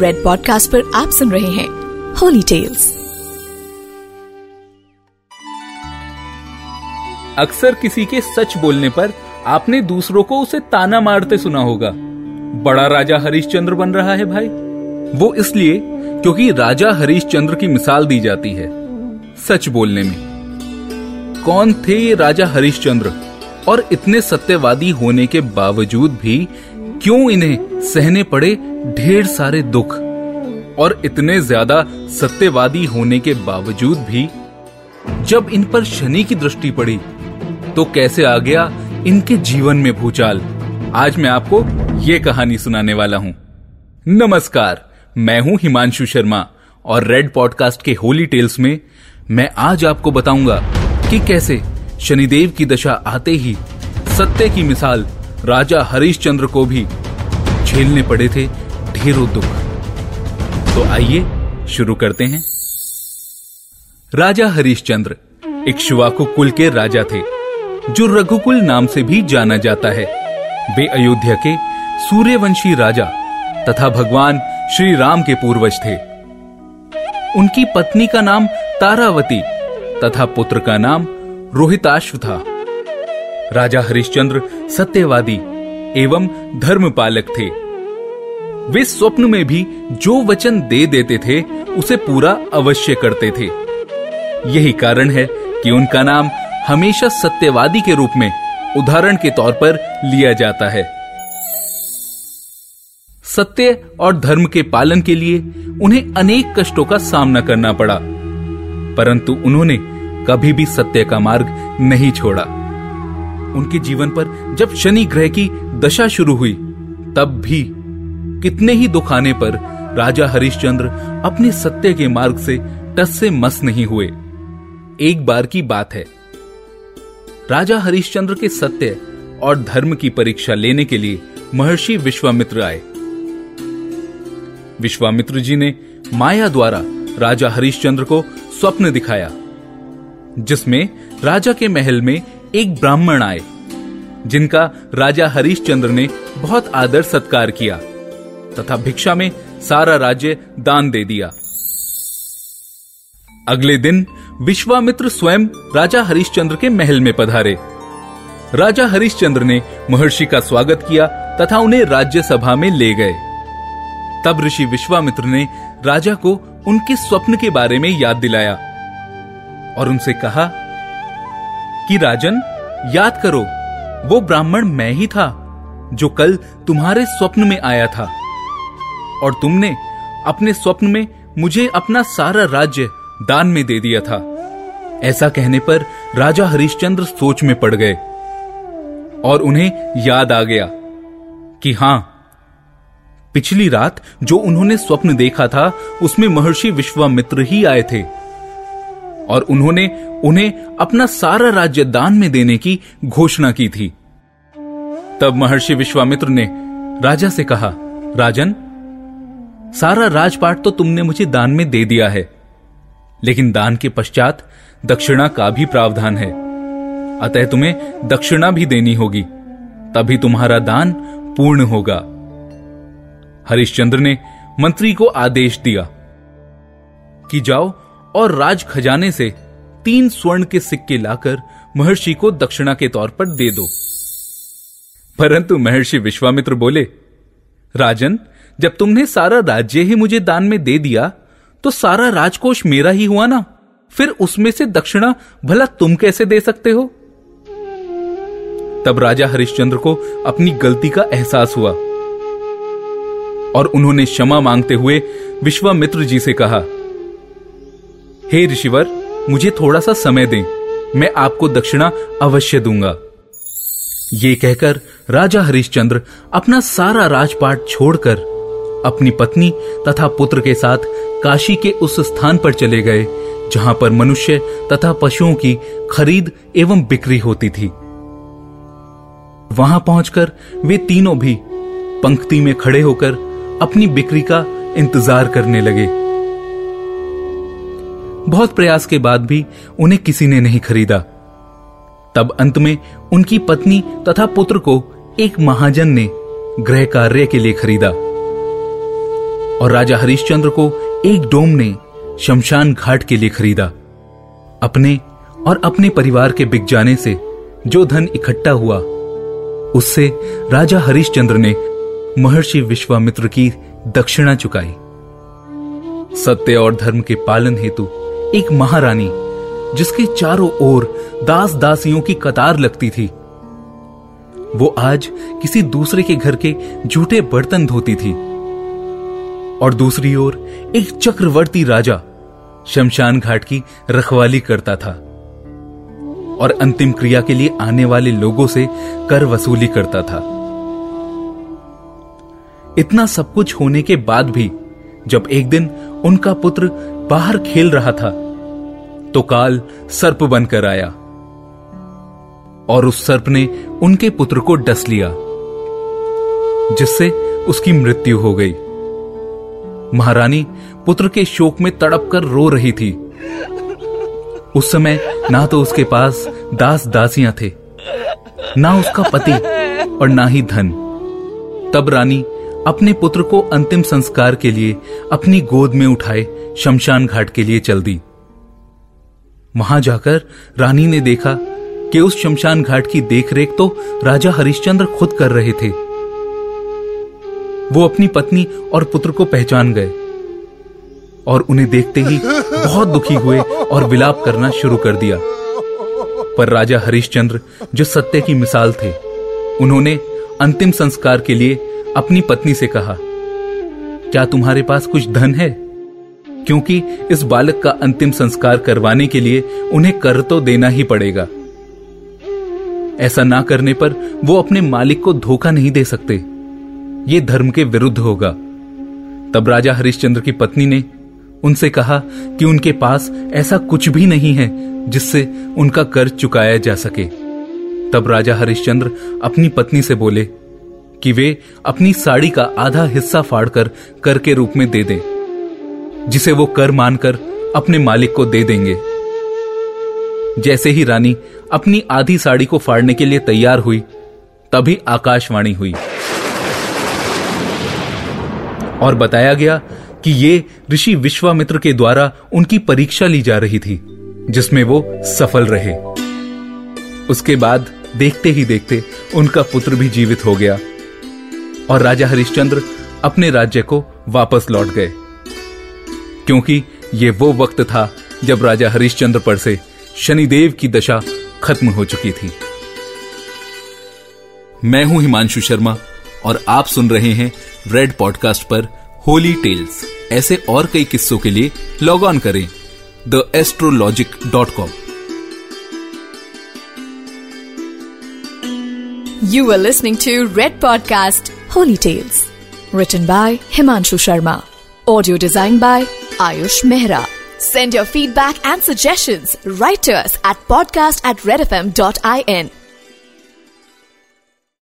Red podcast पर आप सुन रहे हैं होली टेल्स अक्सर किसी के सच बोलने पर आपने दूसरों को उसे ताना मारते सुना होगा। बड़ा राजा हरिश्चंद्र बन रहा है भाई। वो इसलिए क्योंकि राजा हरिश्चंद्र की मिसाल दी जाती है, सच बोलने में। कौन थे ये राजा हरिश्चंद्र? और इतने सत्यवादी होने के बावजूद भी क्यों इन्हें सहने पड़े ढेर सारे दुख और इतने ज़्यादा सत्यवादी होने के बावजूद भी जब इन पर शनि की दृष्टि पड़ी तो कैसे आ गया इनके जीवन में भूचाल? आज मैं आपको ये कहानी सुनाने वाला हूँ। नमस्कार, मैं हूँ हिमांशु शर्मा और रेड पॉडकास्ट के होली टेल्स में मैं आज आपको बताऊँगा कि कैसे शनिदेव की दशा आते ही सत्य की मिसाल राजा हरिश्चंद्र को भी झेलने पड़े थे ढेरों दुख तो आइए शुरू करते हैं। राजा हरिश्चंद्र इक्ष्वाकु कुल के राजा थे, जो रघुकुल नाम से भी जाना जाता है। वे अयोध्या के सूर्यवंशी राजा तथा भगवान श्री राम के पूर्वज थे। उनकी पत्नी का नाम तारावती तथा पुत्र का नाम रोहिताश्व था। राजा हरिश्चंद्र सत्यवादी एवं धर्मपालक थे। वे स्वप्न में भी जो वचन दे देते थे, उसे पूरा अवश्य करते थे। यही कारण है कि उनका नाम हमेशा सत्यवादी के रूप में, उदाहरण के तौर पर लिया जाता है। सत्य और धर्म के पालन के लिए उन्हें अनेक कष्टों का सामना करना पड़ा। परंतु उन्होंने कभी भी सत्य का मार्ग नहीं छोड़ा। उनके जीवन पर जब शनि ग्रह की दशा शुरू हुई, तब भी कितने ही दुख आने पर राजा हरिश्चंद्र अपने सत्य के मार्ग से टस से मस नहीं हुए। एक बार की बात है। राजा हरिश्चंद्र के सत्य और धर्म की परीक्षा लेने के लिए महर्षि विश्वामित्र आए। विश्वामित्र जी ने माया द्वारा राजा हरिश्चंद्र को स्वप्न दिखाया, जिसमें राजा के महल में एक ब्राह्मण आए, जिनका राजा हरिश्चंद्र ने बहुत आदर सत्कार किया। तथा भिक्षा में सारा राज्य दान दे दिया। अगले दिन विश्वामित्र स्वयं राजा हरिश्चंद्र के महल में पधारे। राजा हरिश्चंद्र ने महर्षि का स्वागत किया तथा उन्हें राज्यसभा में ले गए। तब ऋषि विश्वामित्र ने राजा को उनके स्वप्न के बारे में याद दिलाया और उनसे कहा कि राजन, याद करो, वो ब्राह्मण मैं ही था, जो कल तुम्हारे स्वप्न में आया था। और तुमने अपने स्वप्न में मुझे अपना सारा राज्य दान में दे दिया था। ऐसा कहने पर राजा हरिश्चंद्र सोच में पड़ गए और उन्हें याद आ गया कि हाँ, पिछली रात जो उन्होंने स्वप्न देखा था, उसमें महर्षि विश्वामित्र ही आए थे और उन्होंने उन्हें अपना सारा राज्य दान में देने की घोषणा की थी। तब महर्षि विश्वामित्र ने राजा से कहा, राजन सारा राजपाट तो तुमने मुझे दान में दे दिया है। लेकिन दान के पश्चात दक्षिणा का भी प्रावधान है। अतः तुम्हें दक्षिणा भी देनी होगी। तभी तुम्हारा दान पूर्ण होगा। हरिश्चंद्र ने मंत्री को आदेश दिया कि जाओ और राज खजाने से तीन स्वर्ण के सिक्के लाकर महर्षि को दक्षिणा के तौर पर दे दो। परंतु महर्षि विश्वामित्र बोले, राजन जब तुमने सारा राज्य ही मुझे दान में दे दिया तो सारा राजकोष मेरा ही हुआ ना? फिर उसमें से दक्षिणा भला तुम कैसे दे सकते हो? तब राजा हरिश्चंद्र को अपनी गलती का एहसास हुआ, और उन्होंने क्षमा मांगते हुए विश्वामित्र जी से कहा, हे hey ऋषिवर, मुझे थोड़ा सा समय दें, मैं आपको दक्षिणा अवश्य दूँगा। ये कहकर राजा हरिश्चंद्र अपना सारा राजपाट छोड़कर अपनी पत्नी तथा पुत्र के साथ काशी के उस स्थान पर चले गए, जहाँ पर मनुष्य तथा पशुओं की खरीद एवं बिक्री होती थी। वहाँ पहुंचकर वे तीनों भी पंक्ति में खड़े होकर अपनी बिक्री का इंतज़ार करने लगे। बहुत प्रयास के बाद भी उन्हें किसी ने नहीं खरीदा। तब अंत में उनकी पत्नी तथा पुत्र को एक महाजन ने गृह कार्य के लिए खरीदा। और राजा हरिश्चंद्र को एक डोम ने शमशान घाट के लिए खरीदा। अपने और अपने परिवार के बिक जाने से जो धन इकट्ठा हुआ, उससे राजा हरिश्चंद्र ने महर्षि विश्वामित्र की दक्षिणा चुकाई। सत्य और धर्म के पालन हेतु एक महारानी, जिसके चारों ओर दास दासियों की कतार लगती थी, वो आज किसी दूसरे के घर के झूठे बर्तन धोती थी। और दूसरी ओर एक चक्रवर्ती राजा शमशान घाट की रखवाली करता था और अंतिम क्रिया के लिए आने वाले लोगों से कर वसूली करता था। इतना सब कुछ होने के बाद भी जब एक दिन उनका पुत्र बाहर खेल रहा था तो काल सर्प बनकर आया और उस सर्प ने उनके पुत्र को डस लिया, जिससे उसकी मृत्यु हो गई। महारानी पुत्र के शोक में तड़प कर रो रही थी। उस समय ना तो उसके पास दास दासियाँ थे, ना उसका पति और ना ही धन। तब रानी अपने पुत्र को अंतिम संस्कार के लिए अपनी गोद में उठाए शमशान घाट के लिए चल दी। वहाँ जाकर रानी ने देखा कि उस शमशान घाट की देखरेख तो राजा हरिश्चंद्र खुद कर रहे थे। वो अपनी पत्नी और पुत्र को पहचान गए और उन्हें देखते ही बहुत दुखी हुए और विलाप करना शुरू कर दिया। पर राजा हरिश्चंद्र, जो सत्य की मिसाल थे, उन्होंने अंतिम संस्कार के लिए अपनी पत्नी से कहा, क्या तुम्हारे पास कुछ धन है? क्योंकि इस बालक का अंतिम संस्कार करवाने के लिए उन्हें कर तो देना ही पड़ेगा। ऐसा ना करने पर वो अपने मालिक को धोखा नहीं दे सकते। ये धर्म के विरुद्ध होगा। तब राजा हरिश्चंद्र की पत्नी ने उनसे कहा कि उनके पास ऐसा कुछ भी नहीं है जिससे उनका कर्ज चुकाया जा सके। तब राजा हरिश्चंद्र अपनी पत्नी से बोले कि वे अपनी साड़ी का आधा हिस्सा फाड़कर कर के रूप में दे दें, जिसे वो कर मानकर अपने मालिक को दे देंगे। जैसे ही रानी अपनी आधी साड़ी को फाड़ने के लिए तैयार हुई, तभी आकाशवाणी हुई। और बताया गया कि ये ऋषि विश्वामित्र के द्वारा उनकी परीक्षा ली जा रही थी, जिसमें वो सफल रहे। उसके बाद देखते ही देखते उनका पुत्र भी जीवित हो गया और राजा हरिश्चंद्र अपने राज्य को वापस लौट गए। क्योंकि ये वो वक्त था जब राजा हरिश्चंद्र पर से शनिदेव की दशा खत्म हो चुकी थी। मैं हूँ हिमांशु शर्मा और आप सुन रहे हैं रेड पॉडकास्ट पर होली टेल्स ऐसे और कई किस्सों के लिए लॉग ऑन करें the astrologic dot com you are listening to red podcast holy tales return by Himanshu Sharma audio design by Ayush Mehra send your feedback and suggestion writers at podcast at red F M dot I N